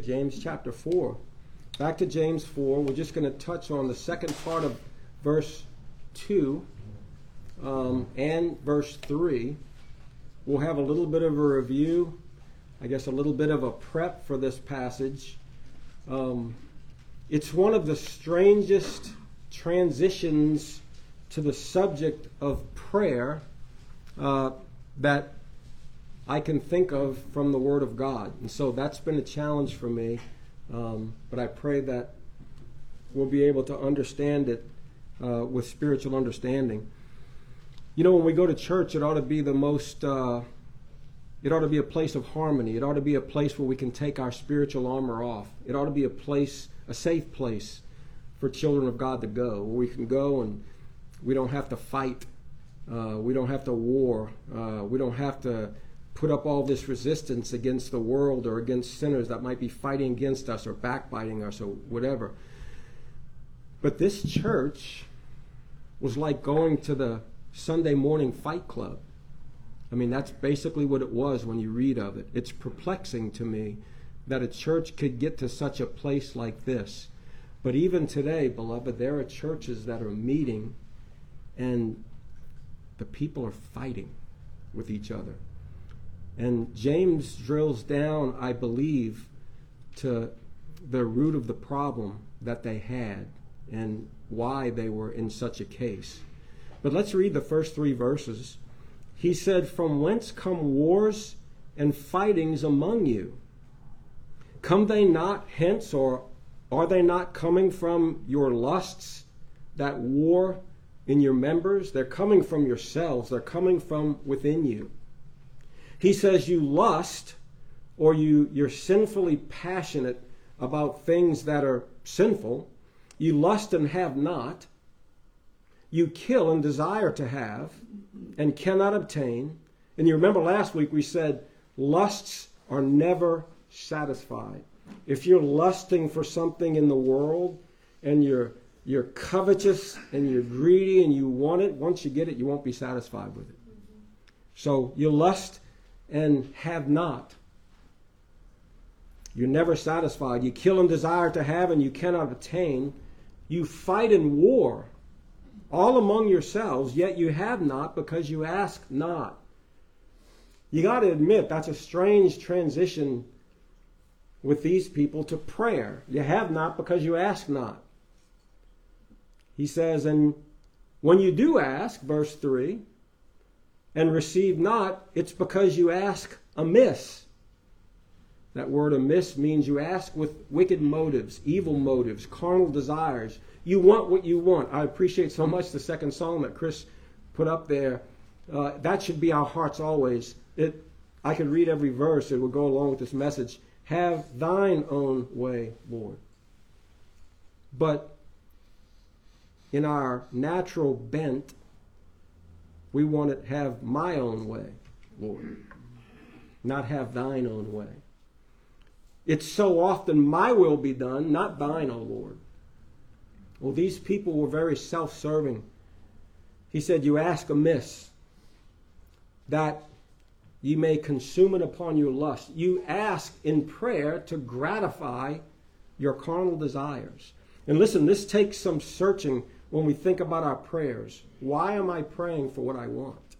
James chapter 4. Back to James 4. We're just going to touch on the second part of verse 2 um, and verse 3. We'll have a little bit of a review, I guess a little bit of a prep for this passage. Um, it's one of the strangest transitions to the subject of prayer uh, that I can think of from the Word of God. And so that's been a challenge for me. Um, but I pray that we'll be able to understand it uh, with spiritual understanding. You know, when we go to church, it ought to be the most, uh, it ought to be a place of harmony. It ought to be a place where we can take our spiritual armor off. It ought to be a place, a safe place for children of God to go, where we can go and we don't have to fight. Uh, we don't have to war. Uh, we don't have to put up all this resistance against the world or against sinners that might be fighting against us or backbiting us or whatever. But this church was like going to the Sunday morning fight club. I mean, that's basically what it was when you read of it. It's perplexing to me that a church could get to such a place like this. But even today, beloved, there are churches that are meeting and the people are fighting with each other. And James drills down, I believe, to the root of the problem that they had and why they were in such a case. But let's read the first three verses. He said, From whence come wars and fightings among you? Come they not hence, or are they not coming from your lusts that war in your members? They're coming from yourselves, they're coming from within you. He says you lust or you, you're sinfully passionate about things that are sinful. You lust and have not. You kill and desire to have and cannot obtain. And you remember last week we said lusts are never satisfied. If you're lusting for something in the world and you're you're covetous and you're greedy and you want it, once you get it, you won't be satisfied with it. So you lust and have not. You're never satisfied. You kill and desire to have, and you cannot attain. You fight in war, all among yourselves, yet you have not because you ask not. You got to admit, that's a strange transition with these people to prayer. You have not because you ask not. He says, and when you do ask, verse 3, and receive not, it's because you ask amiss. That word amiss means you ask with wicked motives, evil motives, carnal desires. You want what you want. I appreciate so much the second psalm that Chris put up there. Uh, that should be our hearts always. It, I could read every verse, it would go along with this message. Have thine own way, Lord. But in our natural bent, we want to have my own way, Lord, not have thine own way. It's so often my will be done, not thine, O Lord. Well, these people were very self serving. He said, You ask amiss, that ye may consume it upon your lust. You ask in prayer to gratify your carnal desires. And listen, this takes some searching when we think about our prayers. Why am I praying for what I want?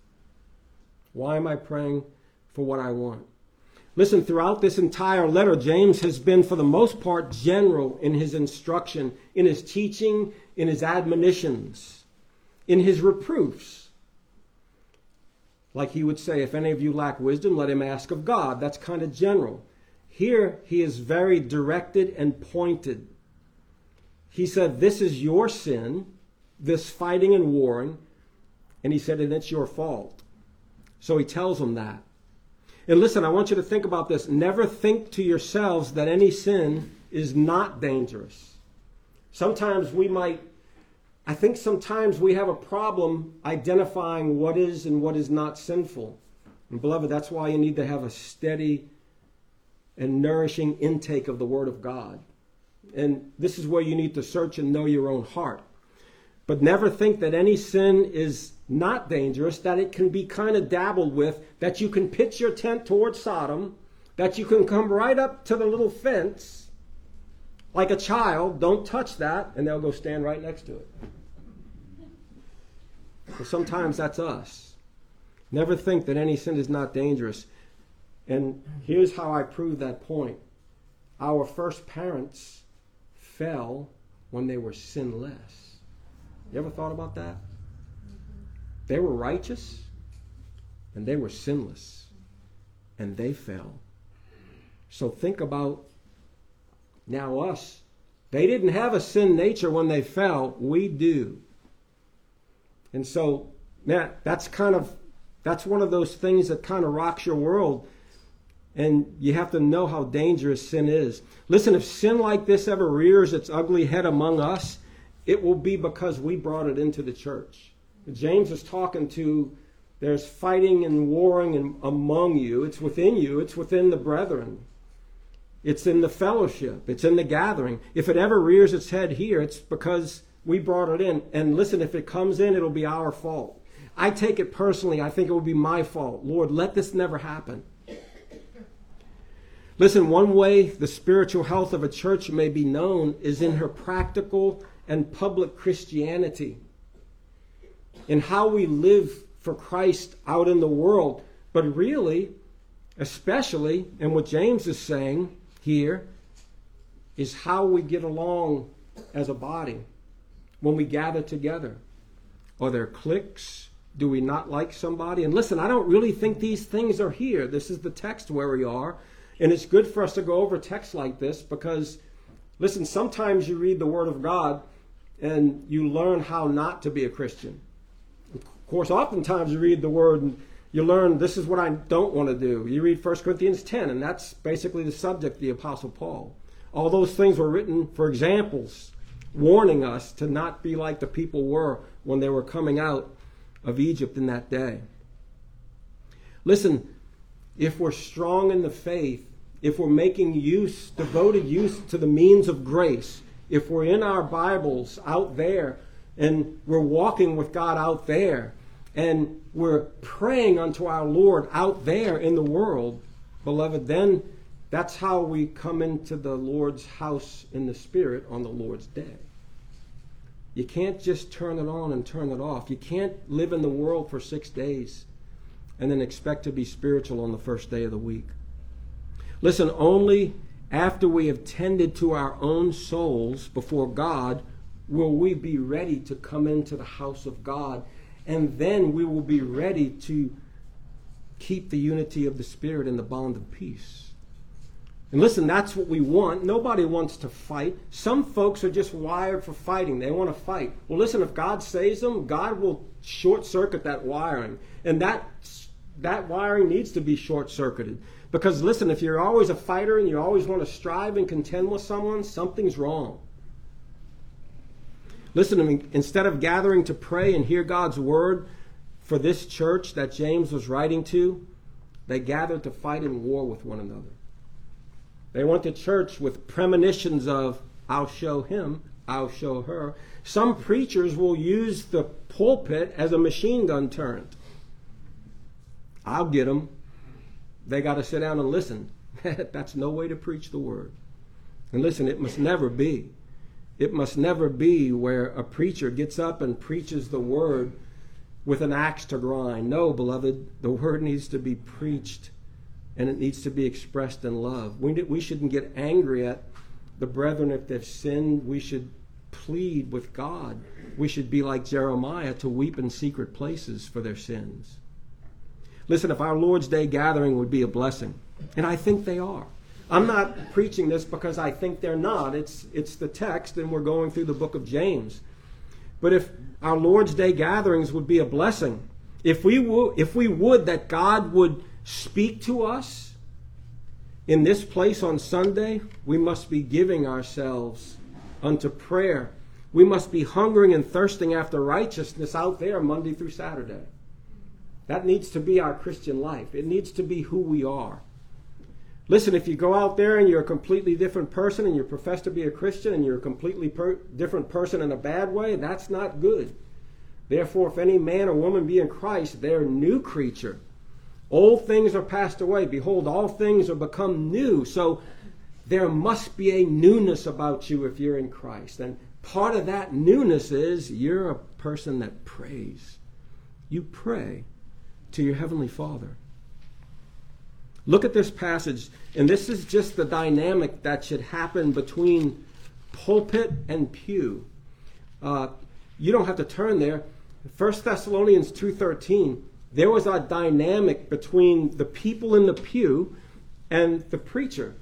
Why am I praying for what I want? Listen, throughout this entire letter, James has been, for the most part, general in his instruction, in his teaching, in his admonitions, in his reproofs. Like he would say, if any of you lack wisdom, let him ask of God. That's kind of general. Here, he is very directed and pointed. He said, This is your sin this fighting and warring. And he said, and it's your fault. So he tells them that. And listen, I want you to think about this. Never think to yourselves that any sin is not dangerous. Sometimes we might, I think sometimes we have a problem identifying what is and what is not sinful. And beloved, that's why you need to have a steady and nourishing intake of the Word of God. And this is where you need to search and know your own heart. But never think that any sin is not dangerous, that it can be kind of dabbled with, that you can pitch your tent towards Sodom, that you can come right up to the little fence like a child, don't touch that, and they'll go stand right next to it. But sometimes that's us. Never think that any sin is not dangerous. And here's how I prove that point. Our first parents fell when they were sinless. You ever thought about that? They were righteous and they were sinless and they fell. So think about now us. They didn't have a sin nature when they fell. We do. And so that that's kind of that's one of those things that kind of rocks your world. And you have to know how dangerous sin is. Listen, if sin like this ever rears its ugly head among us, it will be because we brought it into the church. James is talking to there's fighting and warring in, among you. It's within you, it's within the brethren. It's in the fellowship, it's in the gathering. If it ever rears its head here, it's because we brought it in. And listen, if it comes in, it'll be our fault. I take it personally. I think it will be my fault. Lord, let this never happen. Listen, one way the spiritual health of a church may be known is in her practical and public Christianity, in how we live for Christ out in the world. But really, especially, and what James is saying here, is how we get along as a body when we gather together? Are there cliques? Do we not like somebody? And listen, I don't really think these things are here. This is the text where we are. And it's good for us to go over text like this because, listen, sometimes you read the Word of God and you learn how not to be a Christian. Of course, oftentimes you read the Word and you learn this is what I don't want to do. You read 1 Corinthians 10, and that's basically the subject of the Apostle Paul. All those things were written for examples warning us to not be like the people were when they were coming out of Egypt in that day. Listen, if we're strong in the faith, if we're making use, devoted use to the means of grace, if we're in our Bibles out there and we're walking with God out there and we're praying unto our Lord out there in the world, beloved, then that's how we come into the Lord's house in the Spirit on the Lord's day. You can't just turn it on and turn it off. You can't live in the world for six days and then expect to be spiritual on the first day of the week. Listen, only after we have tended to our own souls before God will we be ready to come into the house of God. And then we will be ready to keep the unity of the Spirit and the bond of peace. And listen, that's what we want. Nobody wants to fight. Some folks are just wired for fighting. They want to fight. Well, listen, if God saves them, God will short circuit that wiring. And that, that wiring needs to be short circuited. Because listen, if you're always a fighter and you always want to strive and contend with someone, something's wrong. Listen, instead of gathering to pray and hear God's word for this church that James was writing to, they gathered to fight in war with one another. They went to church with premonitions of, I'll show him, I'll show her. Some preachers will use the pulpit as a machine gun turret. I'll get them. They got to sit down and listen. That's no way to preach the word. And listen, it must never be. It must never be where a preacher gets up and preaches the word with an axe to grind. No, beloved, the word needs to be preached and it needs to be expressed in love. We, we shouldn't get angry at the brethren if they've sinned. We should plead with God. We should be like Jeremiah to weep in secret places for their sins. Listen, if our Lord's Day gathering would be a blessing, and I think they are. I'm not preaching this because I think they're not. It's, it's the text, and we're going through the book of James. But if our Lord's Day gatherings would be a blessing, if we, wo- if we would that God would speak to us in this place on Sunday, we must be giving ourselves unto prayer. We must be hungering and thirsting after righteousness out there Monday through Saturday. That needs to be our Christian life. It needs to be who we are. Listen, if you go out there and you're a completely different person and you profess to be a Christian and you're a completely per- different person in a bad way, that's not good. Therefore, if any man or woman be in Christ, they're a new creature. Old things are passed away. Behold, all things are become new. So there must be a newness about you if you're in Christ. And part of that newness is you're a person that prays. You pray to your Heavenly Father. Look at this passage, and this is just the dynamic that should happen between pulpit and pew. Uh, you don't have to turn there. 1 Thessalonians 2.13, there was a dynamic between the people in the pew and the preacher.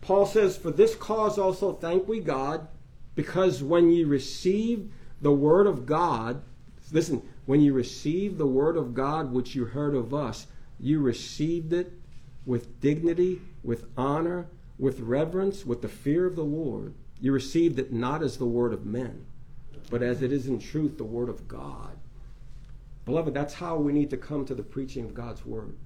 Paul says, For this cause also thank we God, because when ye receive the word of God, listen, when you receive the word of God which you heard of us, you received it with dignity, with honor, with reverence, with the fear of the Lord. You received it not as the word of men, but as it is in truth the word of God. Beloved, that's how we need to come to the preaching of God's word.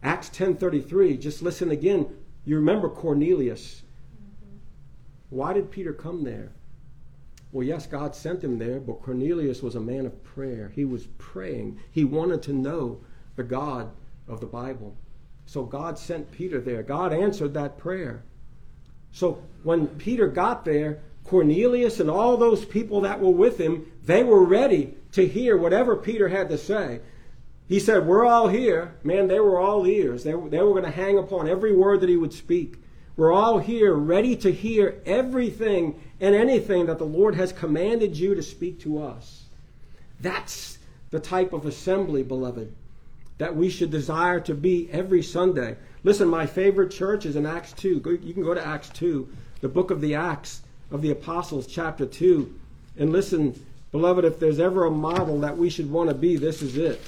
Acts 10:33, just listen again. You remember Cornelius. Why did Peter come there? Well, yes, God sent him there, but Cornelius was a man of prayer. He was praying. He wanted to know the God of the Bible. So God sent Peter there. God answered that prayer. So when Peter got there, Cornelius and all those people that were with him, they were ready to hear whatever Peter had to say. He said, We're all here. Man, they were all ears. They, they were going to hang upon every word that he would speak. We're all here ready to hear everything and anything that the Lord has commanded you to speak to us. That's the type of assembly, beloved, that we should desire to be every Sunday. Listen, my favorite church is in Acts 2. You can go to Acts 2, the book of the Acts of the Apostles, chapter 2. And listen, beloved, if there's ever a model that we should want to be, this is it.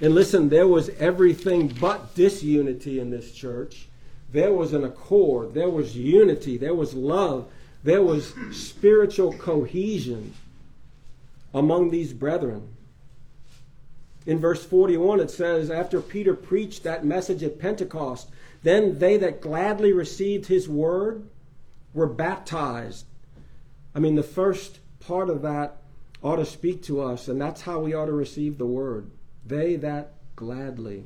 And listen, there was everything but disunity in this church. There was an accord, there was unity, there was love, there was spiritual cohesion among these brethren. In verse 41, it says, After Peter preached that message at Pentecost, then they that gladly received his word were baptized. I mean, the first part of that ought to speak to us, and that's how we ought to receive the word. They that gladly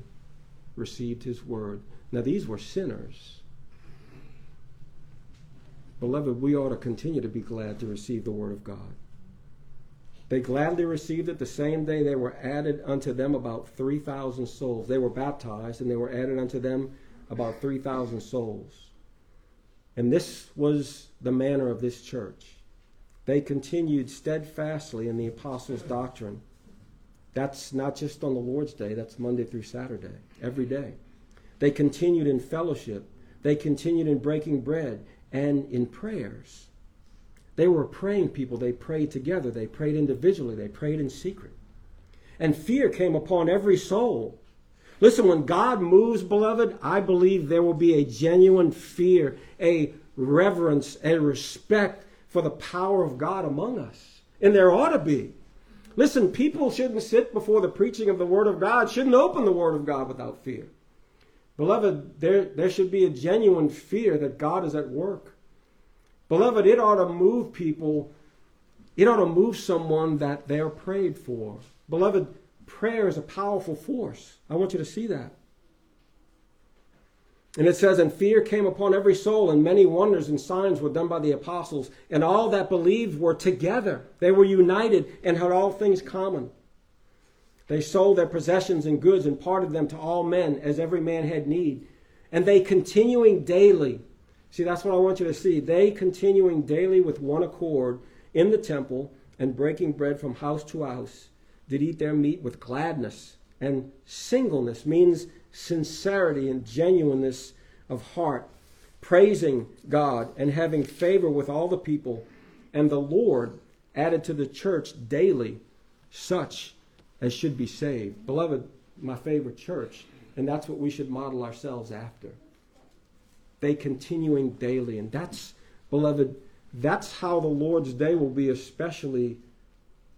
received his word. Now, these were sinners. Beloved, we ought to continue to be glad to receive the word of God. They gladly received it the same day they were added unto them about 3,000 souls. They were baptized and they were added unto them about 3,000 souls. And this was the manner of this church. They continued steadfastly in the apostles' doctrine that's not just on the Lord's Day, that's Monday through Saturday, every day. They continued in fellowship, they continued in breaking bread and in prayers. They were praying people, they prayed together, they prayed individually, they prayed in secret. And fear came upon every soul. Listen, when God moves, beloved, I believe there will be a genuine fear, a reverence, a respect for the power of God among us. And there ought to be. Listen, people shouldn't sit before the preaching of the Word of God, shouldn't open the Word of God without fear. Beloved, there, there should be a genuine fear that God is at work. Beloved, it ought to move people, it ought to move someone that they're prayed for. Beloved, prayer is a powerful force. I want you to see that. And it says, And fear came upon every soul, and many wonders and signs were done by the apostles. And all that believed were together. They were united and had all things common. They sold their possessions and goods and parted them to all men as every man had need. And they continuing daily, see, that's what I want you to see. They continuing daily with one accord in the temple and breaking bread from house to house did eat their meat with gladness. And singleness means sincerity and genuineness of heart, praising God and having favor with all the people, and the Lord added to the church daily such as should be saved. Beloved, my favorite church, and that's what we should model ourselves after. They continuing daily, and that's, beloved, that's how the Lord's day will be especially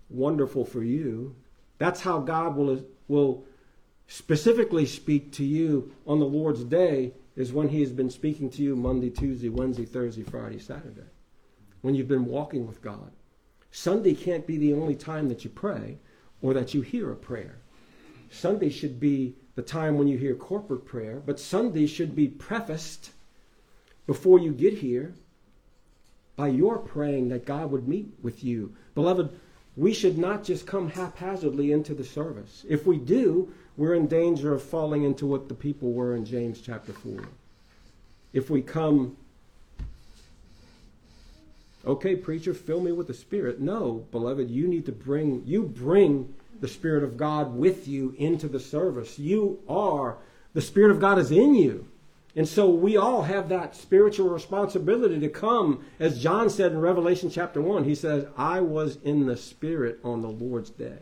wonderful for you. That's how God will, will specifically speak to you on the Lord's day is when He has been speaking to you Monday, Tuesday, Wednesday, Thursday, Friday, Saturday. When you've been walking with God. Sunday can't be the only time that you pray or that you hear a prayer. Sunday should be the time when you hear corporate prayer, but Sunday should be prefaced before you get here by your praying that God would meet with you. Beloved, we should not just come haphazardly into the service. If we do, we're in danger of falling into what the people were in James chapter 4. If we come, okay, preacher, fill me with the Spirit. No, beloved, you need to bring, you bring the Spirit of God with you into the service. You are, the Spirit of God is in you. And so we all have that spiritual responsibility to come. As John said in Revelation chapter 1, he says, I was in the Spirit on the Lord's day.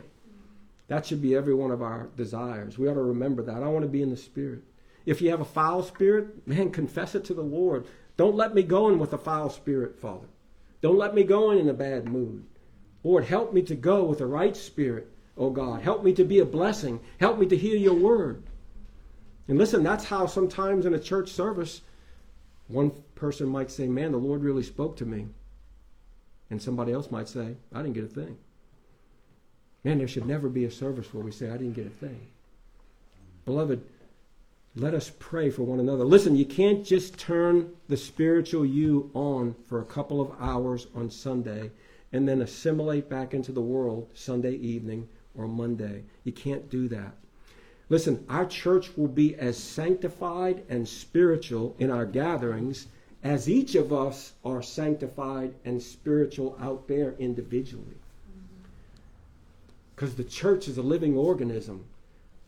That should be every one of our desires. We ought to remember that. I want to be in the Spirit. If you have a foul spirit, man, confess it to the Lord. Don't let me go in with a foul spirit, Father. Don't let me go in in a bad mood. Lord, help me to go with the right spirit oh God. Help me to be a blessing. Help me to hear your word. And listen, that's how sometimes in a church service, one person might say, Man, the Lord really spoke to me. And somebody else might say, I didn't get a thing. Man, there should never be a service where we say, I didn't get a thing. Beloved, let us pray for one another. Listen, you can't just turn the spiritual you on for a couple of hours on Sunday and then assimilate back into the world Sunday evening or Monday. You can't do that. Listen, our church will be as sanctified and spiritual in our gatherings as each of us are sanctified and spiritual out there individually. Because the church is a living organism.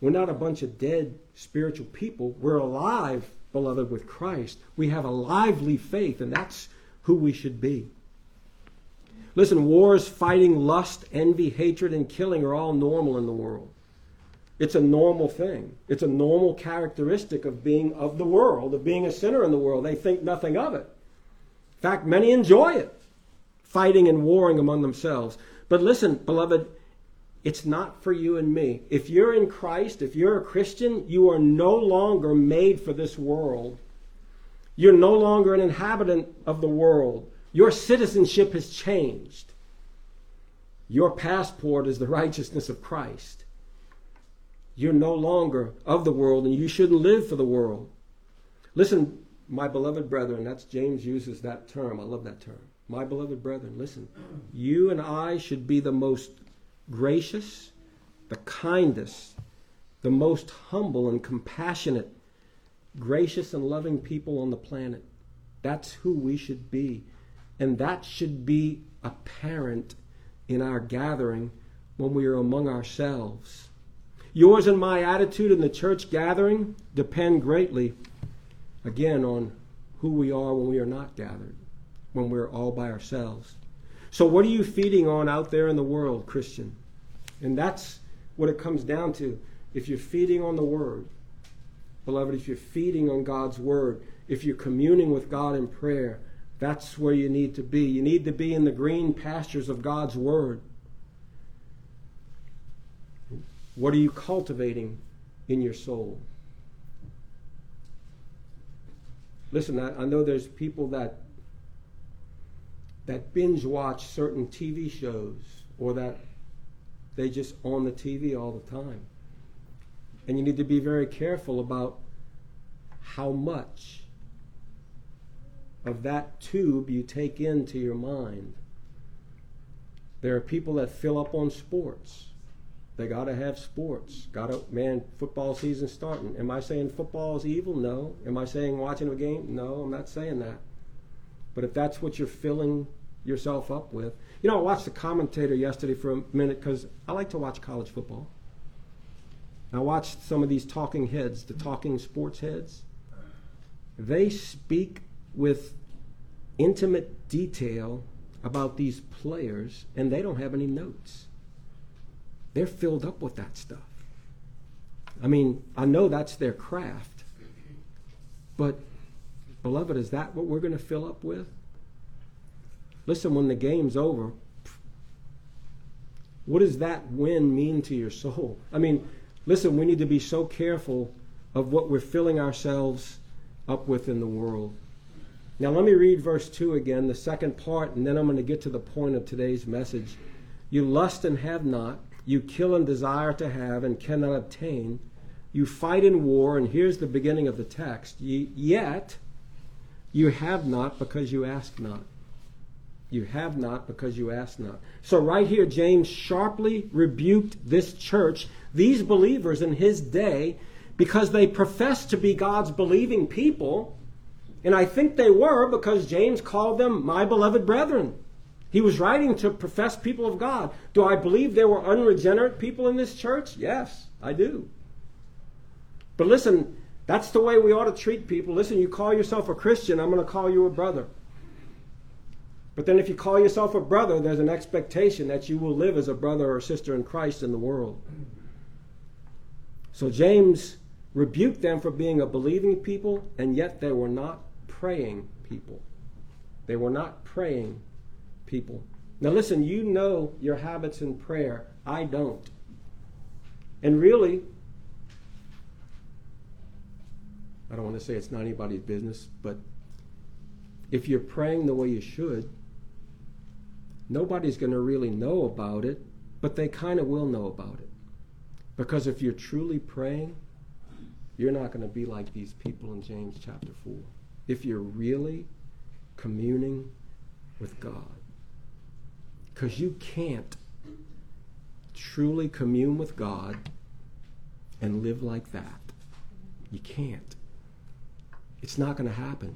We're not a bunch of dead spiritual people. We're alive, beloved, with Christ. We have a lively faith, and that's who we should be. Listen, wars, fighting, lust, envy, hatred, and killing are all normal in the world. It's a normal thing. It's a normal characteristic of being of the world, of being a sinner in the world. They think nothing of it. In fact, many enjoy it, fighting and warring among themselves. But listen, beloved, it's not for you and me. If you're in Christ, if you're a Christian, you are no longer made for this world. You're no longer an inhabitant of the world. Your citizenship has changed. Your passport is the righteousness of Christ. You're no longer of the world, and you shouldn't live for the world. Listen, my beloved brethren, that's James uses that term. I love that term. My beloved brethren, listen. You and I should be the most gracious, the kindest, the most humble and compassionate, gracious and loving people on the planet. That's who we should be. And that should be apparent in our gathering when we are among ourselves. Yours and my attitude in the church gathering depend greatly, again, on who we are when we are not gathered, when we're all by ourselves. So, what are you feeding on out there in the world, Christian? And that's what it comes down to. If you're feeding on the Word, beloved, if you're feeding on God's Word, if you're communing with God in prayer, that's where you need to be. You need to be in the green pastures of God's Word. What are you cultivating in your soul? Listen, I, I know there's people that that binge watch certain TV shows or that they just on the TV all the time. And you need to be very careful about how much of that tube you take into your mind. There are people that fill up on sports. They got to have sports. Got to, man, football season starting. Am I saying football is evil? No. Am I saying watching a game? No, I'm not saying that. But if that's what you're filling yourself up with, you know, I watched the commentator yesterday for a minute because I like to watch college football. I watched some of these talking heads, the talking sports heads. They speak with intimate detail about these players, and they don't have any notes. They're filled up with that stuff. I mean, I know that's their craft, but, beloved, is that what we're going to fill up with? Listen, when the game's over, what does that win mean to your soul? I mean, listen, we need to be so careful of what we're filling ourselves up with in the world. Now, let me read verse 2 again, the second part, and then I'm going to get to the point of today's message. You lust and have not, you kill and desire to have and cannot obtain, you fight in war, and here's the beginning of the text. Yet you have not because you ask not. You have not because you ask not. So, right here, James sharply rebuked this church, these believers in his day, because they professed to be God's believing people. And I think they were because James called them my beloved brethren. He was writing to professed people of God. Do I believe there were unregenerate people in this church? Yes, I do. But listen, that's the way we ought to treat people. Listen, you call yourself a Christian, I'm going to call you a brother. But then if you call yourself a brother, there's an expectation that you will live as a brother or sister in Christ in the world. So James rebuked them for being a believing people, and yet they were not praying people. They were not praying people. Now, listen, you know your habits in prayer. I don't. And really, I don't want to say it's not anybody's business, but if you're praying the way you should, nobody's going to really know about it, but they kind of will know about it. Because if you're truly praying, you're not going to be like these people in James chapter 4. If you're really communing with God. Because you can't truly commune with God and live like that. You can't. It's not going to happen.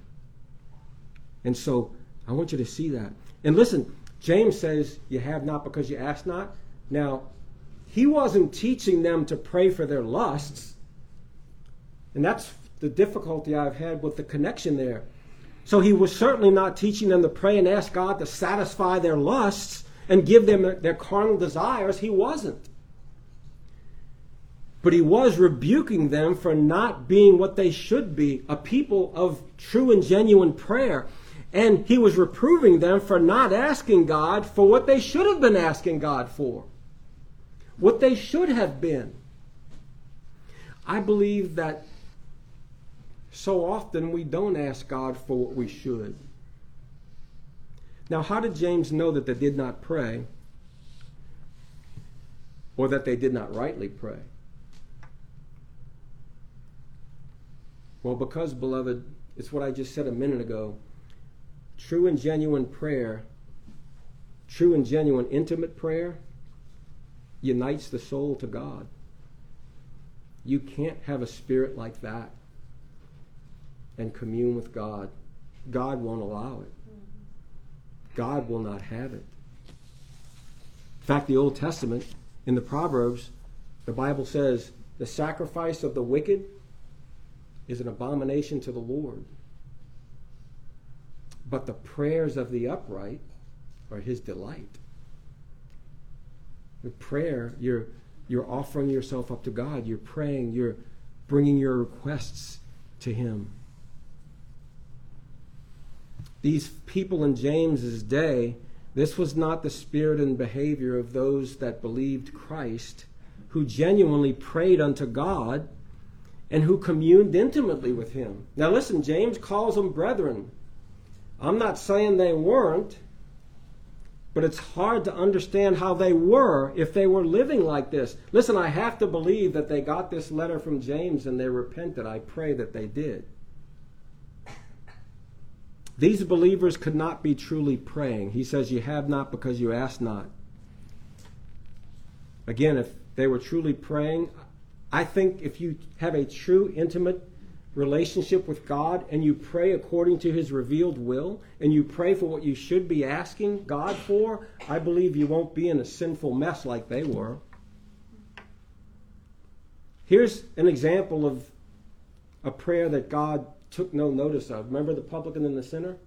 And so I want you to see that. And listen, James says, You have not because you ask not. Now, he wasn't teaching them to pray for their lusts. And that's the difficulty I've had with the connection there. So he was certainly not teaching them to pray and ask God to satisfy their lusts and give them their carnal desires. He wasn't. But he was rebuking them for not being what they should be a people of true and genuine prayer. And he was reproving them for not asking God for what they should have been asking God for, what they should have been. I believe that so often we don't ask God for what we should. Now, how did James know that they did not pray or that they did not rightly pray? Well, because, beloved, it's what I just said a minute ago. True and genuine prayer, true and genuine intimate prayer, unites the soul to God. You can't have a spirit like that and commune with God. God won't allow it. God will not have it. In fact, the Old Testament, in the Proverbs, the Bible says, the sacrifice of the wicked is an abomination to the Lord. But the prayers of the upright are his delight. The prayer, you're, you're offering yourself up to God. You're praying. You're bringing your requests to him. These people in James's day, this was not the spirit and behavior of those that believed Christ, who genuinely prayed unto God and who communed intimately with him. Now, listen, James calls them brethren. I'm not saying they weren't, but it's hard to understand how they were if they were living like this. Listen, I have to believe that they got this letter from James and they repented. I pray that they did. These believers could not be truly praying. He says, You have not because you ask not. Again, if they were truly praying, I think if you have a true, intimate relationship with God and you pray according to His revealed will and you pray for what you should be asking God for, I believe you won't be in a sinful mess like they were. Here's an example of a prayer that God took no notice of. Remember the publican and the sinner?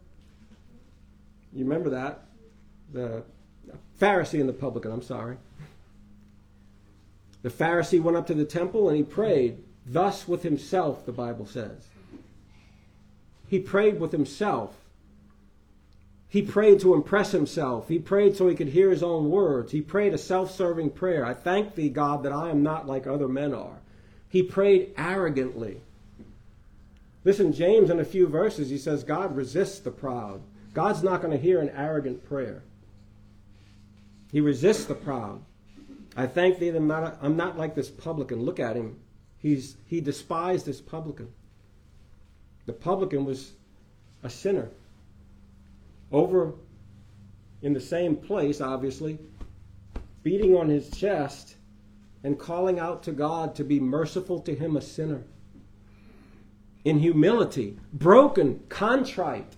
You remember that? The Pharisee and the publican, I'm sorry. The Pharisee went up to the temple and he prayed, thus with himself, the Bible says. He prayed with himself. He prayed to impress himself. He prayed so he could hear his own words. He prayed a self serving prayer. I thank thee, God, that I am not like other men are. He prayed arrogantly. Listen, James, in a few verses, he says, God resists the proud. God's not going to hear an arrogant prayer. He resists the proud. I thank thee that I'm not, I'm not like this publican. Look at him. He's, he despised this publican. The publican was a sinner. Over in the same place, obviously, beating on his chest and calling out to God to be merciful to him, a sinner. In humility, broken, contrite.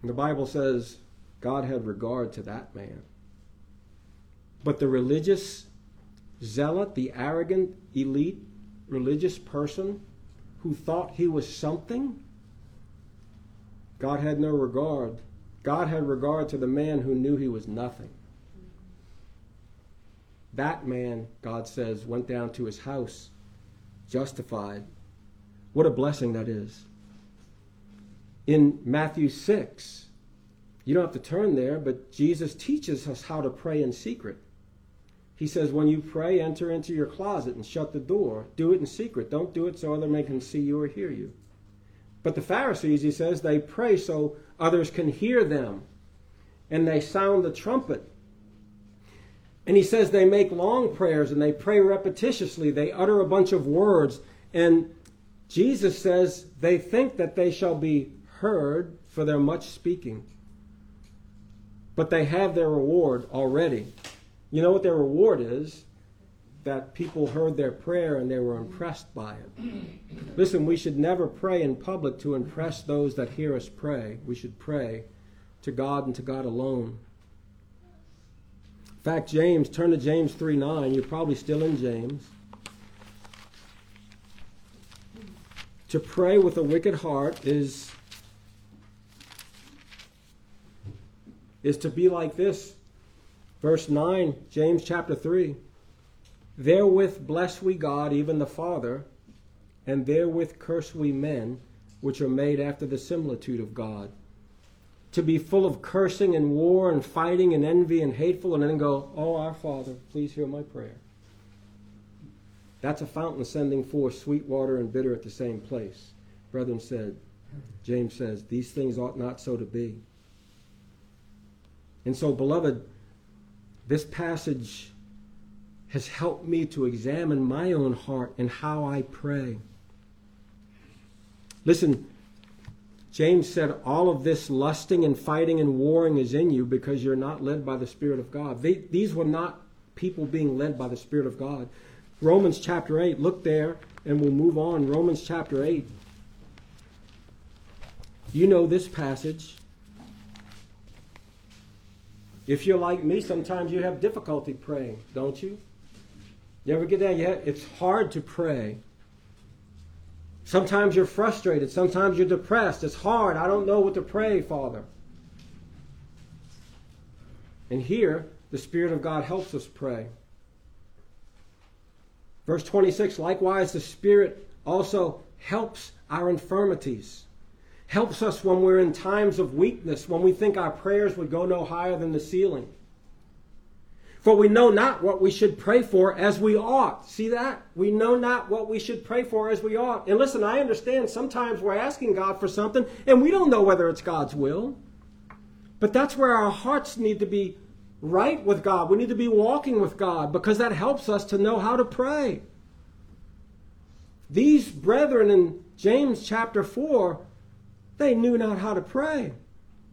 And the Bible says God had regard to that man. But the religious zealot, the arrogant, elite religious person who thought he was something, God had no regard. God had regard to the man who knew he was nothing. That man, God says, went down to his house justified. What a blessing that is. In Matthew 6, you don't have to turn there, but Jesus teaches us how to pray in secret. He says, when you pray, enter into your closet and shut the door. Do it in secret. Don't do it so other men can see you or hear you. But the Pharisees, he says, they pray so others can hear them. And they sound the trumpet. And he says they make long prayers and they pray repetitiously. They utter a bunch of words. And Jesus says they think that they shall be heard for their much speaking. But they have their reward already. You know what their reward is? That people heard their prayer and they were impressed by it. Listen, we should never pray in public to impress those that hear us pray. We should pray to God and to God alone. In fact, James, turn to James 3 9. You're probably still in James. To pray with a wicked heart is, is to be like this Verse 9, James chapter 3. Therewith bless we God, even the Father, and therewith curse we men, which are made after the similitude of God. To be full of cursing and war and fighting and envy and hateful, and then go, Oh, our Father, please hear my prayer. That's a fountain sending forth sweet water and bitter at the same place. Brethren said, James says, these things ought not so to be. And so, beloved, this passage has helped me to examine my own heart and how I pray. Listen, James said, All of this lusting and fighting and warring is in you because you're not led by the Spirit of God. They, these were not people being led by the Spirit of God. Romans chapter 8, look there and we'll move on. Romans chapter 8. You know this passage. If you're like me, sometimes you have difficulty praying, don't you? You ever get that? Yeah, it's hard to pray. Sometimes you're frustrated. Sometimes you're depressed. It's hard. I don't know what to pray, Father. And here, the Spirit of God helps us pray. Verse 26 likewise, the Spirit also helps our infirmities helps us when we're in times of weakness, when we think our prayers would go no higher than the ceiling. For we know not what we should pray for as we ought. See that? We know not what we should pray for as we ought. And listen, I understand sometimes we're asking God for something and we don't know whether it's God's will. But that's where our hearts need to be right with God. We need to be walking with God because that helps us to know how to pray. These brethren in James chapter 4 they knew not how to pray.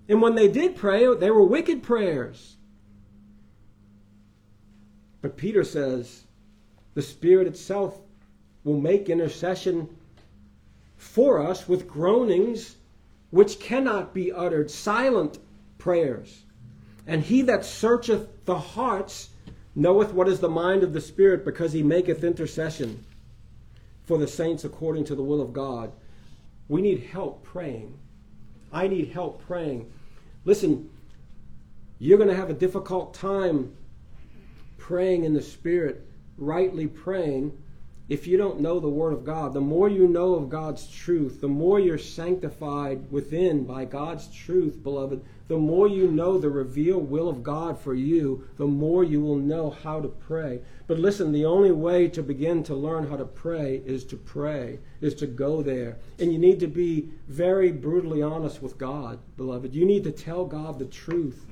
And when they did pray, they were wicked prayers. But Peter says the Spirit itself will make intercession for us with groanings which cannot be uttered, silent prayers. And he that searcheth the hearts knoweth what is the mind of the Spirit, because he maketh intercession for the saints according to the will of God. We need help praying. I need help praying. Listen, you're going to have a difficult time praying in the Spirit, rightly praying, if you don't know the Word of God. The more you know of God's truth, the more you're sanctified within by God's truth, beloved, the more you know the revealed will of God for you, the more you will know how to pray. But listen, the only way to begin to learn how to pray is to pray, is to go there. And you need to be very brutally honest with God, beloved. You need to tell God the truth.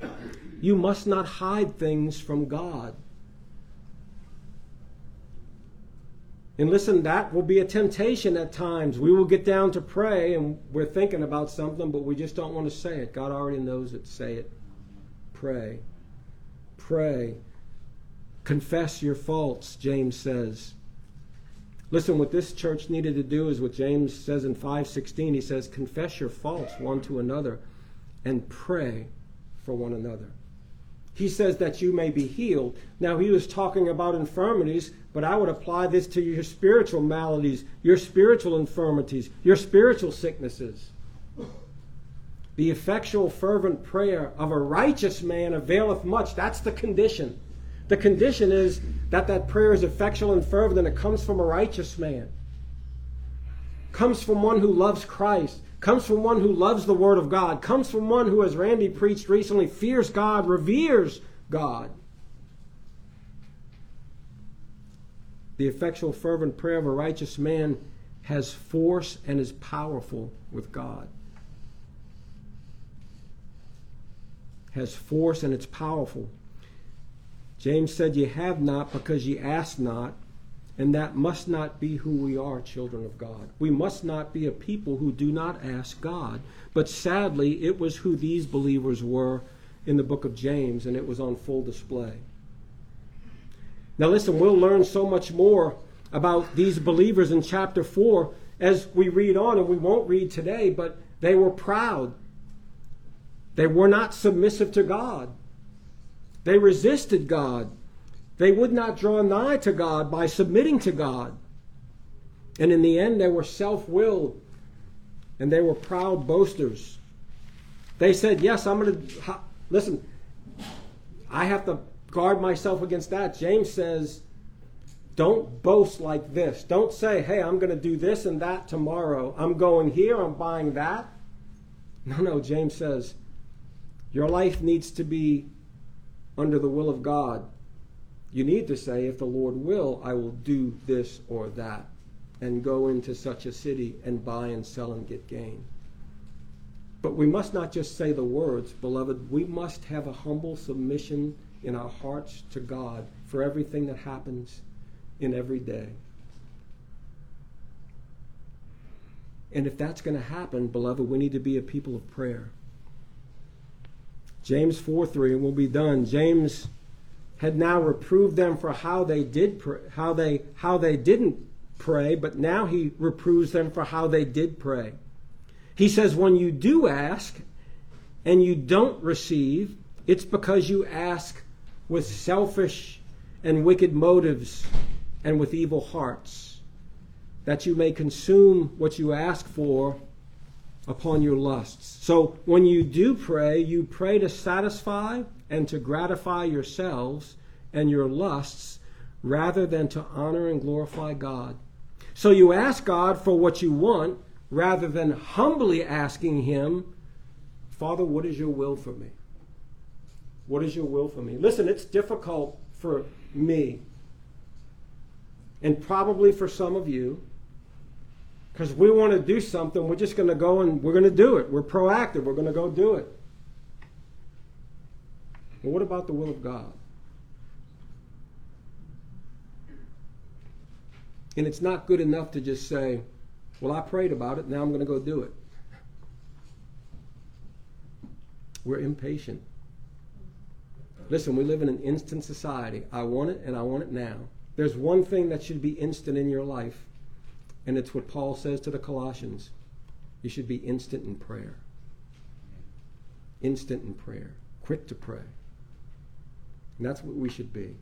You must not hide things from God. And listen, that will be a temptation at times. We will get down to pray and we're thinking about something, but we just don't want to say it. God already knows it. Say it. Pray. Pray. Confess your faults, James says. Listen, what this church needed to do is what James says in 5:16. He says, "Confess your faults one to another and pray for one another." He says that you may be healed. Now, he was talking about infirmities, but I would apply this to your spiritual maladies, your spiritual infirmities, your spiritual sicknesses. The effectual, fervent prayer of a righteous man availeth much. That's the condition. The condition is that that prayer is effectual and fervent and it comes from a righteous man. Comes from one who loves Christ. Comes from one who loves the Word of God. Comes from one who, as Randy preached recently, fears God, reveres God. The effectual, fervent prayer of a righteous man has force and is powerful with God. Has force and it's powerful. James said, Ye have not because ye ask not, and that must not be who we are, children of God. We must not be a people who do not ask God. But sadly, it was who these believers were in the book of James, and it was on full display. Now, listen, we'll learn so much more about these believers in chapter 4 as we read on, and we won't read today, but they were proud. They were not submissive to God. They resisted God. They would not draw nigh to God by submitting to God. And in the end, they were self willed and they were proud boasters. They said, Yes, I'm going to. Listen, I have to guard myself against that. James says, don't boast like this. Don't say, hey, I'm going to do this and that tomorrow. I'm going here, I'm buying that. No, no, James says, your life needs to be under the will of God. You need to say, if the Lord will, I will do this or that, and go into such a city and buy and sell and get gain. But we must not just say the words, beloved. We must have a humble submission in our hearts to God for everything that happens in every day. And if that's going to happen, beloved, we need to be a people of prayer. James 4 3, and we'll be done. James had now reproved them for how they did pray, how they how they didn't pray, but now he reproves them for how they did pray. He says, when you do ask and you don't receive, it's because you ask with selfish and wicked motives and with evil hearts, that you may consume what you ask for upon your lusts. So when you do pray, you pray to satisfy and to gratify yourselves and your lusts rather than to honor and glorify God. So you ask God for what you want rather than humbly asking Him, Father, what is your will for me? What is your will for me? Listen, it's difficult for me and probably for some of you because we want to do something, we're just going to go and we're going to do it. We're proactive. We're going to go do it. What about the will of God? And it's not good enough to just say, well, I prayed about it, now I'm going to go do it. We're impatient. Listen, we live in an instant society. I want it and I want it now. There's one thing that should be instant in your life, and it's what Paul says to the Colossians you should be instant in prayer. Instant in prayer, quick to pray. And that's what we should be.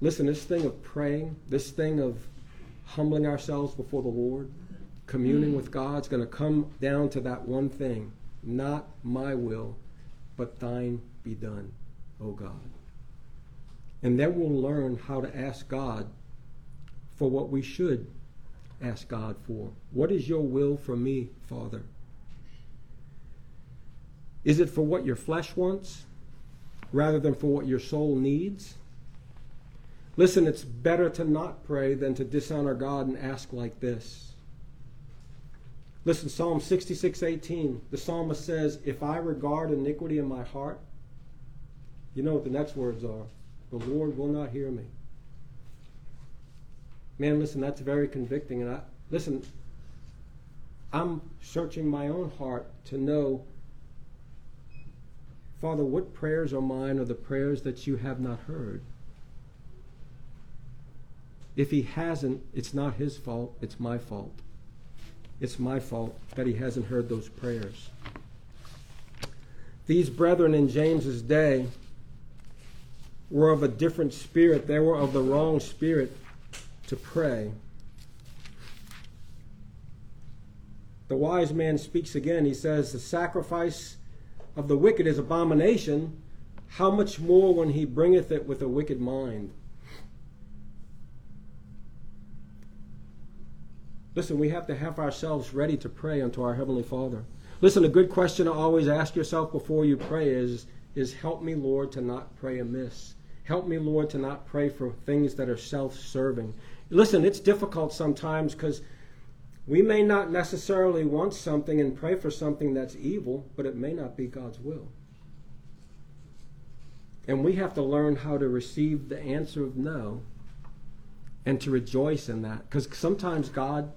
Listen, this thing of praying, this thing of humbling ourselves before the Lord, communing with God, is going to come down to that one thing not my will, but thine be done, O God. And then we'll learn how to ask God for what we should ask God for. What is your will for me, Father? Is it for what your flesh wants rather than for what your soul needs? Listen, it's better to not pray than to dishonor God and ask like this. Listen, Psalm 66 18, the psalmist says, If I regard iniquity in my heart, you know what the next words are the Lord will not hear me. Man, listen, that's very convicting. And I, listen, I'm searching my own heart to know, Father, what prayers are mine or the prayers that you have not heard. If he hasn't, it's not his fault, it's my fault. It's my fault that he hasn't heard those prayers. These brethren in James's day were of a different spirit. They were of the wrong spirit to pray. The wise man speaks again. He says, The sacrifice of the wicked is abomination. How much more when he bringeth it with a wicked mind? Listen, we have to have ourselves ready to pray unto our Heavenly Father. Listen, a good question to always ask yourself before you pray is, is help me, Lord, to not pray amiss. Help me, Lord, to not pray for things that are self serving. Listen, it's difficult sometimes because we may not necessarily want something and pray for something that's evil, but it may not be God's will. And we have to learn how to receive the answer of no and to rejoice in that. Because sometimes God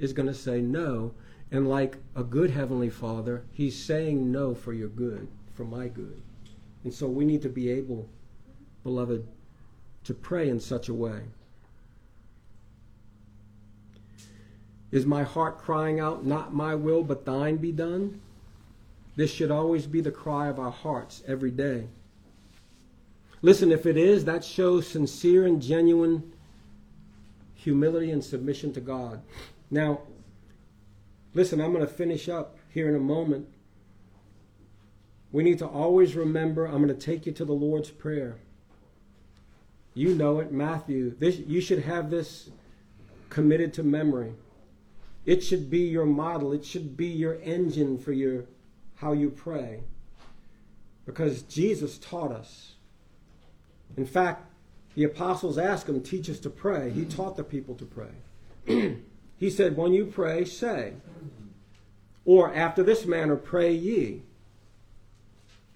is going to say no. And like a good Heavenly Father, He's saying no for your good, for my good. And so we need to be able, beloved, to pray in such a way. Is my heart crying out, Not my will, but thine be done? This should always be the cry of our hearts every day. Listen, if it is, that shows sincere and genuine humility and submission to God. Now, listen, I'm going to finish up here in a moment. We need to always remember, I'm going to take you to the Lord's Prayer. You know it, Matthew. This, you should have this committed to memory. It should be your model. It should be your engine for your how you pray. Because Jesus taught us. In fact, the apostles asked him, teach us to pray. He taught the people to pray. He said, When you pray, say, or after this manner pray ye,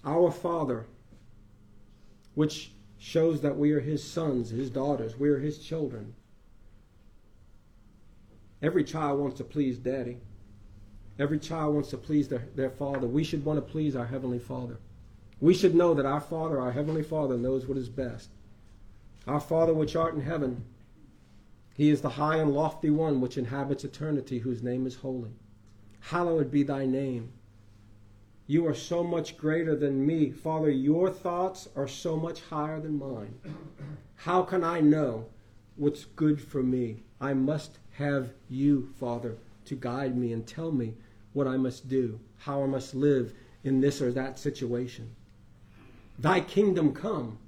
Our Father, which shows that we are his sons, his daughters, we are his children. Every child wants to please daddy. Every child wants to please their, their father. We should want to please our Heavenly Father. We should know that our Father, our Heavenly Father, knows what is best. Our Father which art in heaven, he is the high and lofty one which inhabits eternity, whose name is holy. Hallowed be thy name. You are so much greater than me. Father, your thoughts are so much higher than mine. How can I know what's good for me? I must have you, Father, to guide me and tell me what I must do, how I must live in this or that situation. Thy kingdom come.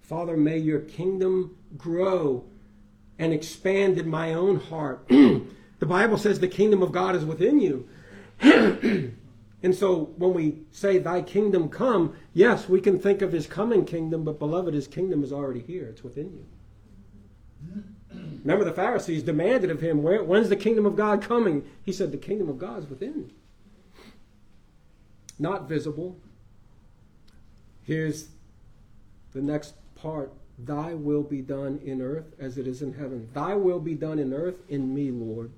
Father, may your kingdom grow and expand in my own heart. the Bible says the kingdom of God is within you. and so when we say, Thy kingdom come, yes, we can think of His coming kingdom, but beloved, His kingdom is already here. It's within you. Remember, the Pharisees demanded of Him, When's the kingdom of God coming? He said, The kingdom of God is within. Not visible. Here's the next part Thy will be done in earth as it is in heaven. Thy will be done in earth in me, Lord.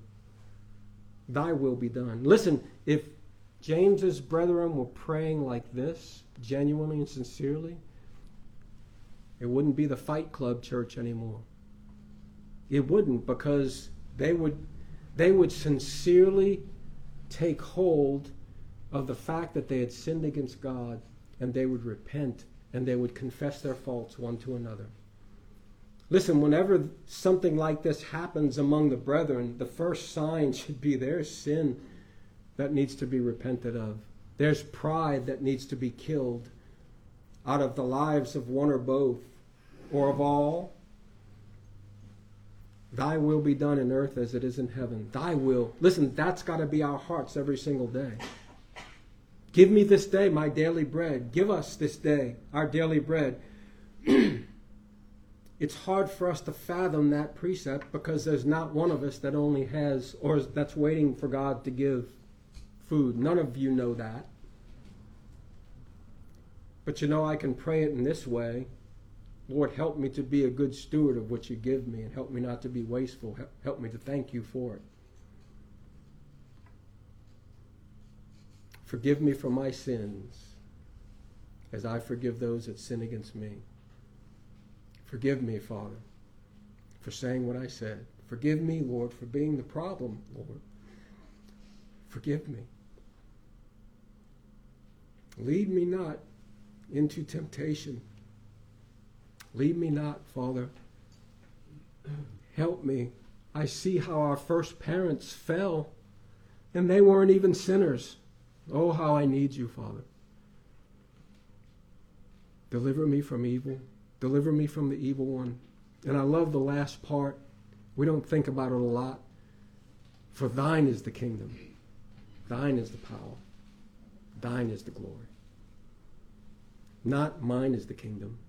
Thy will be done. Listen, if James's brethren were praying like this, genuinely and sincerely, it wouldn't be the Fight Club church anymore. It wouldn't because they would they would sincerely take hold of the fact that they had sinned against God and they would repent and they would confess their faults one to another. Listen, whenever something like this happens among the brethren, the first sign should be there's sin that needs to be repented of. There's pride that needs to be killed out of the lives of one or both, or of all. Thy will be done in earth as it is in heaven. Thy will. Listen, that's got to be our hearts every single day. Give me this day my daily bread. Give us this day our daily bread. it's hard for us to fathom that precept because there's not one of us that only has or that's waiting for God to give food. None of you know that. But you know, I can pray it in this way Lord, help me to be a good steward of what you give me and help me not to be wasteful. Help me to thank you for it. Forgive me for my sins as I forgive those that sin against me. Forgive me, Father, for saying what I said. Forgive me, Lord, for being the problem, Lord. Forgive me. Lead me not into temptation. Lead me not, Father. Help me. I see how our first parents fell, and they weren't even sinners. Oh, how I need you, Father. Deliver me from evil. Deliver me from the evil one. And I love the last part. We don't think about it a lot. For thine is the kingdom, thine is the power, thine is the glory. Not mine is the kingdom,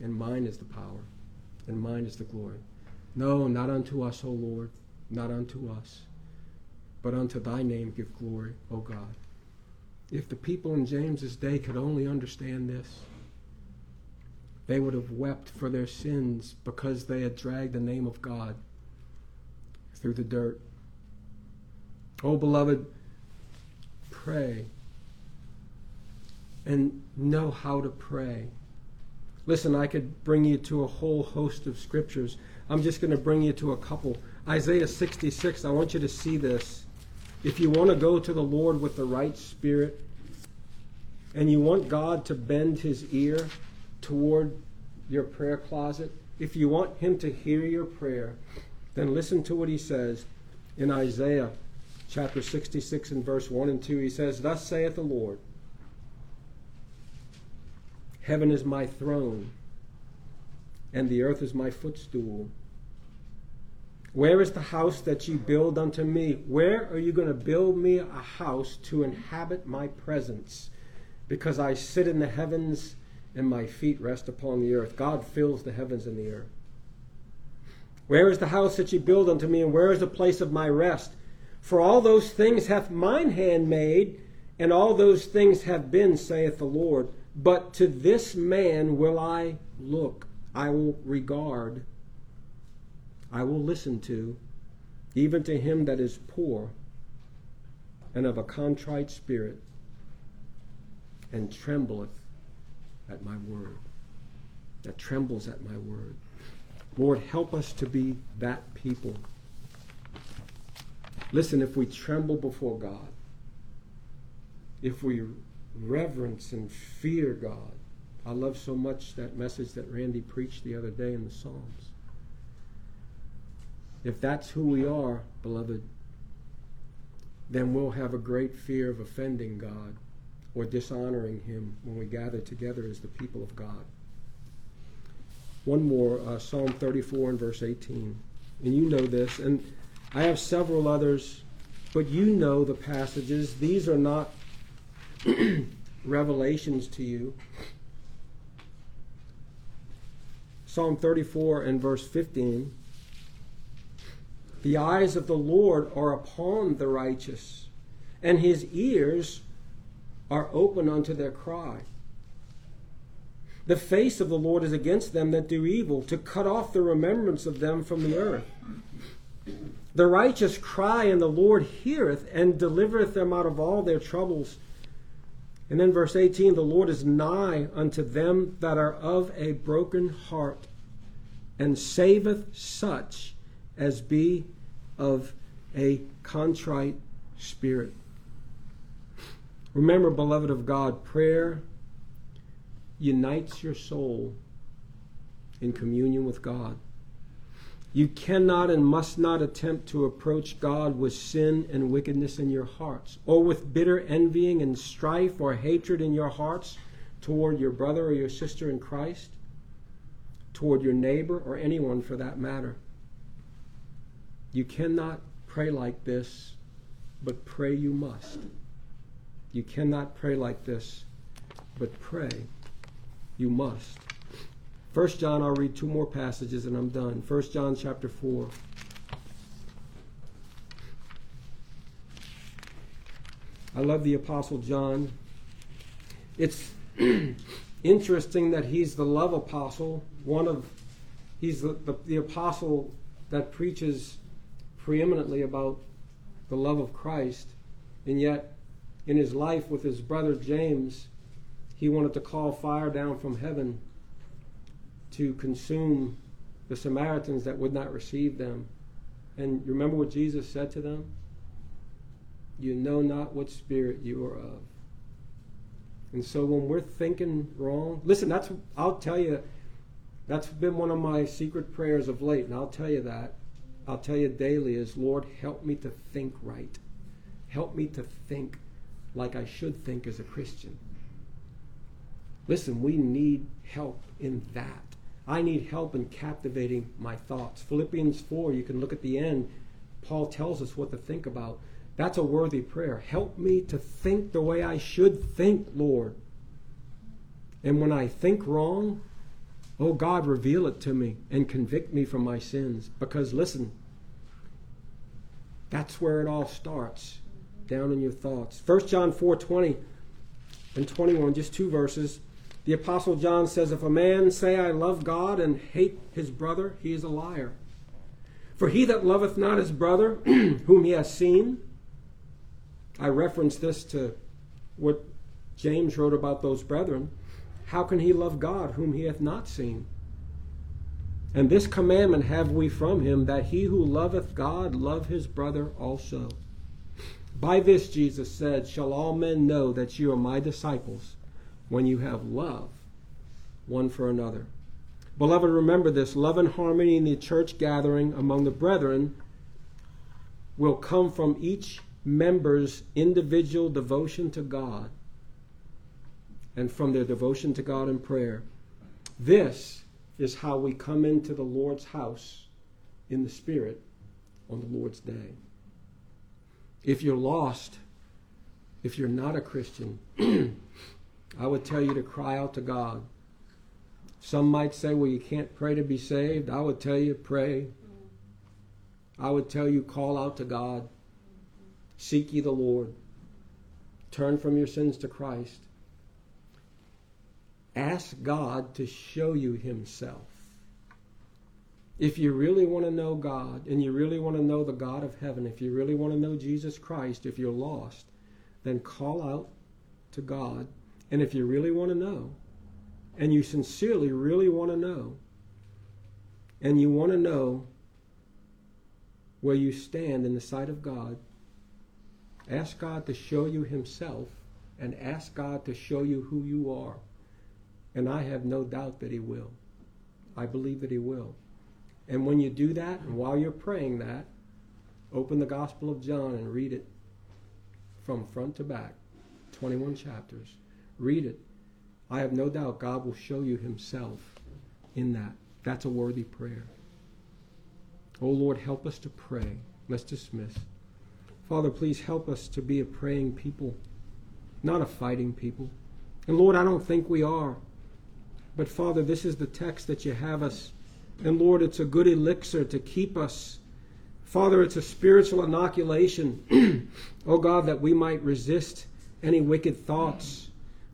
and mine is the power, and mine is the glory. No, not unto us, O Lord, not unto us, but unto thy name give glory, O God. If the people in James's day could only understand this, they would have wept for their sins because they had dragged the name of God through the dirt. Oh, beloved, pray and know how to pray. Listen, I could bring you to a whole host of scriptures. I'm just going to bring you to a couple. Isaiah 66, I want you to see this. If you want to go to the Lord with the right spirit and you want God to bend his ear toward your prayer closet, if you want him to hear your prayer, then listen to what he says in Isaiah chapter 66 and verse 1 and 2. He says, Thus saith the Lord, Heaven is my throne, and the earth is my footstool. Where is the house that you build unto me? Where are you going to build me a house to inhabit my presence? Because I sit in the heavens and my feet rest upon the earth. God fills the heavens and the earth. Where is the house that ye build unto me, and where is the place of my rest? For all those things hath mine hand made, and all those things have been, saith the Lord. But to this man will I look, I will regard I will listen to, even to him that is poor and of a contrite spirit, and trembleth at my word. That trembles at my word. Lord, help us to be that people. Listen, if we tremble before God, if we reverence and fear God, I love so much that message that Randy preached the other day in the Psalms. If that's who we are, beloved, then we'll have a great fear of offending God or dishonoring Him when we gather together as the people of God. One more, uh, Psalm 34 and verse 18. And you know this, and I have several others, but you know the passages. These are not revelations to you. Psalm 34 and verse 15. The eyes of the Lord are upon the righteous, and his ears are open unto their cry. The face of the Lord is against them that do evil, to cut off the remembrance of them from the earth. The righteous cry, and the Lord heareth, and delivereth them out of all their troubles. And then verse 18 the Lord is nigh unto them that are of a broken heart, and saveth such as be of a contrite spirit. Remember, beloved of God, prayer unites your soul in communion with God. You cannot and must not attempt to approach God with sin and wickedness in your hearts, or with bitter envying and strife or hatred in your hearts toward your brother or your sister in Christ, toward your neighbor, or anyone for that matter. You cannot pray like this, but pray you must. You cannot pray like this, but pray you must. First John, I'll read two more passages and I'm done. First John chapter 4. I love the Apostle John. It's interesting that he's the love apostle, one of he's the, the, the apostle that preaches preeminently about the love of Christ, and yet in his life with his brother James, he wanted to call fire down from heaven to consume the Samaritans that would not receive them. And remember what Jesus said to them? You know not what spirit you are of. And so when we're thinking wrong, listen, that's I'll tell you that's been one of my secret prayers of late, and I'll tell you that. I'll tell you daily is Lord, help me to think right. Help me to think like I should think as a Christian. Listen, we need help in that. I need help in captivating my thoughts. Philippians 4, you can look at the end. Paul tells us what to think about. That's a worthy prayer. Help me to think the way I should think, Lord. And when I think wrong, oh God, reveal it to me and convict me from my sins. Because listen, that's where it all starts, down in your thoughts. 1 John 4 20 and 21, just two verses. The Apostle John says, If a man say, I love God, and hate his brother, he is a liar. For he that loveth not his brother, whom he has seen, I reference this to what James wrote about those brethren. How can he love God, whom he hath not seen? And this commandment have we from him, that he who loveth God love his brother also. By this, Jesus said, shall all men know that you are my disciples when you have love one for another. Beloved, remember this love and harmony in the church gathering among the brethren will come from each member's individual devotion to God and from their devotion to God in prayer. This is how we come into the Lord's house in the Spirit on the Lord's day. If you're lost, if you're not a Christian, I would tell you to cry out to God. Some might say, well, you can't pray to be saved. I would tell you, pray. I would tell you, call out to God. Seek ye the Lord. Turn from your sins to Christ. Ask God to show you Himself. If you really want to know God and you really want to know the God of heaven, if you really want to know Jesus Christ, if you're lost, then call out to God and if you really want to know, and you sincerely really want to know, and you want to know where you stand in the sight of God, ask God to show you Himself and ask God to show you who you are. And I have no doubt that He will. I believe that He will. And when you do that, and while you're praying that, open the Gospel of John and read it from front to back 21 chapters. Read it. I have no doubt God will show you Himself in that. That's a worthy prayer. Oh Lord, help us to pray. Let's dismiss. Father, please help us to be a praying people, not a fighting people. And Lord, I don't think we are. But Father, this is the text that you have us. And Lord, it's a good elixir to keep us. Father, it's a spiritual inoculation, oh God, that we might resist any wicked thoughts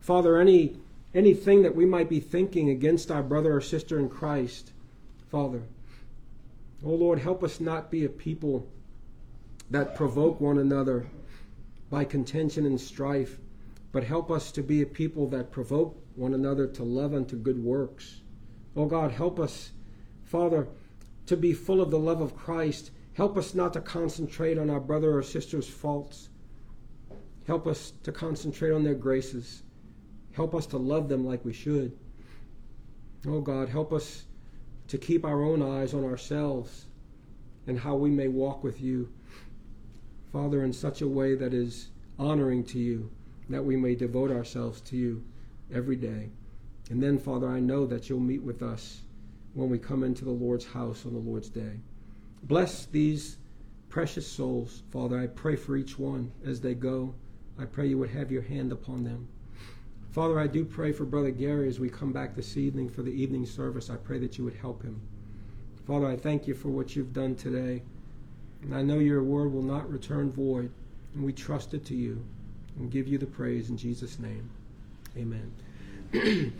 Father, any anything that we might be thinking against our brother or sister in Christ, Father. Oh Lord, help us not be a people that provoke one another by contention and strife, but help us to be a people that provoke one another to love and to good works. Oh God, help us, Father, to be full of the love of Christ. Help us not to concentrate on our brother or sister's faults. Help us to concentrate on their graces. Help us to love them like we should. Oh God, help us to keep our own eyes on ourselves and how we may walk with you, Father, in such a way that is honoring to you, that we may devote ourselves to you every day. And then, Father, I know that you'll meet with us when we come into the Lord's house on the Lord's day. Bless these precious souls, Father. I pray for each one as they go. I pray you would have your hand upon them. Father, I do pray for Brother Gary as we come back this evening for the evening service. I pray that you would help him. Father, I thank you for what you've done today. And I know your word will not return void. And we trust it to you and give you the praise in Jesus' name. Amen.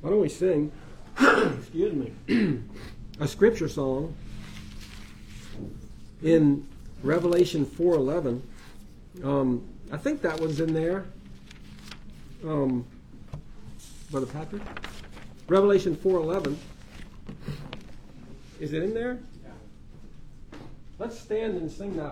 Why don't we sing, excuse me, a scripture song in Revelation 4.11. Um, I think that was in there. Um, Brother Patrick? Revelation 4.11. Is it in there? Let's stand and sing that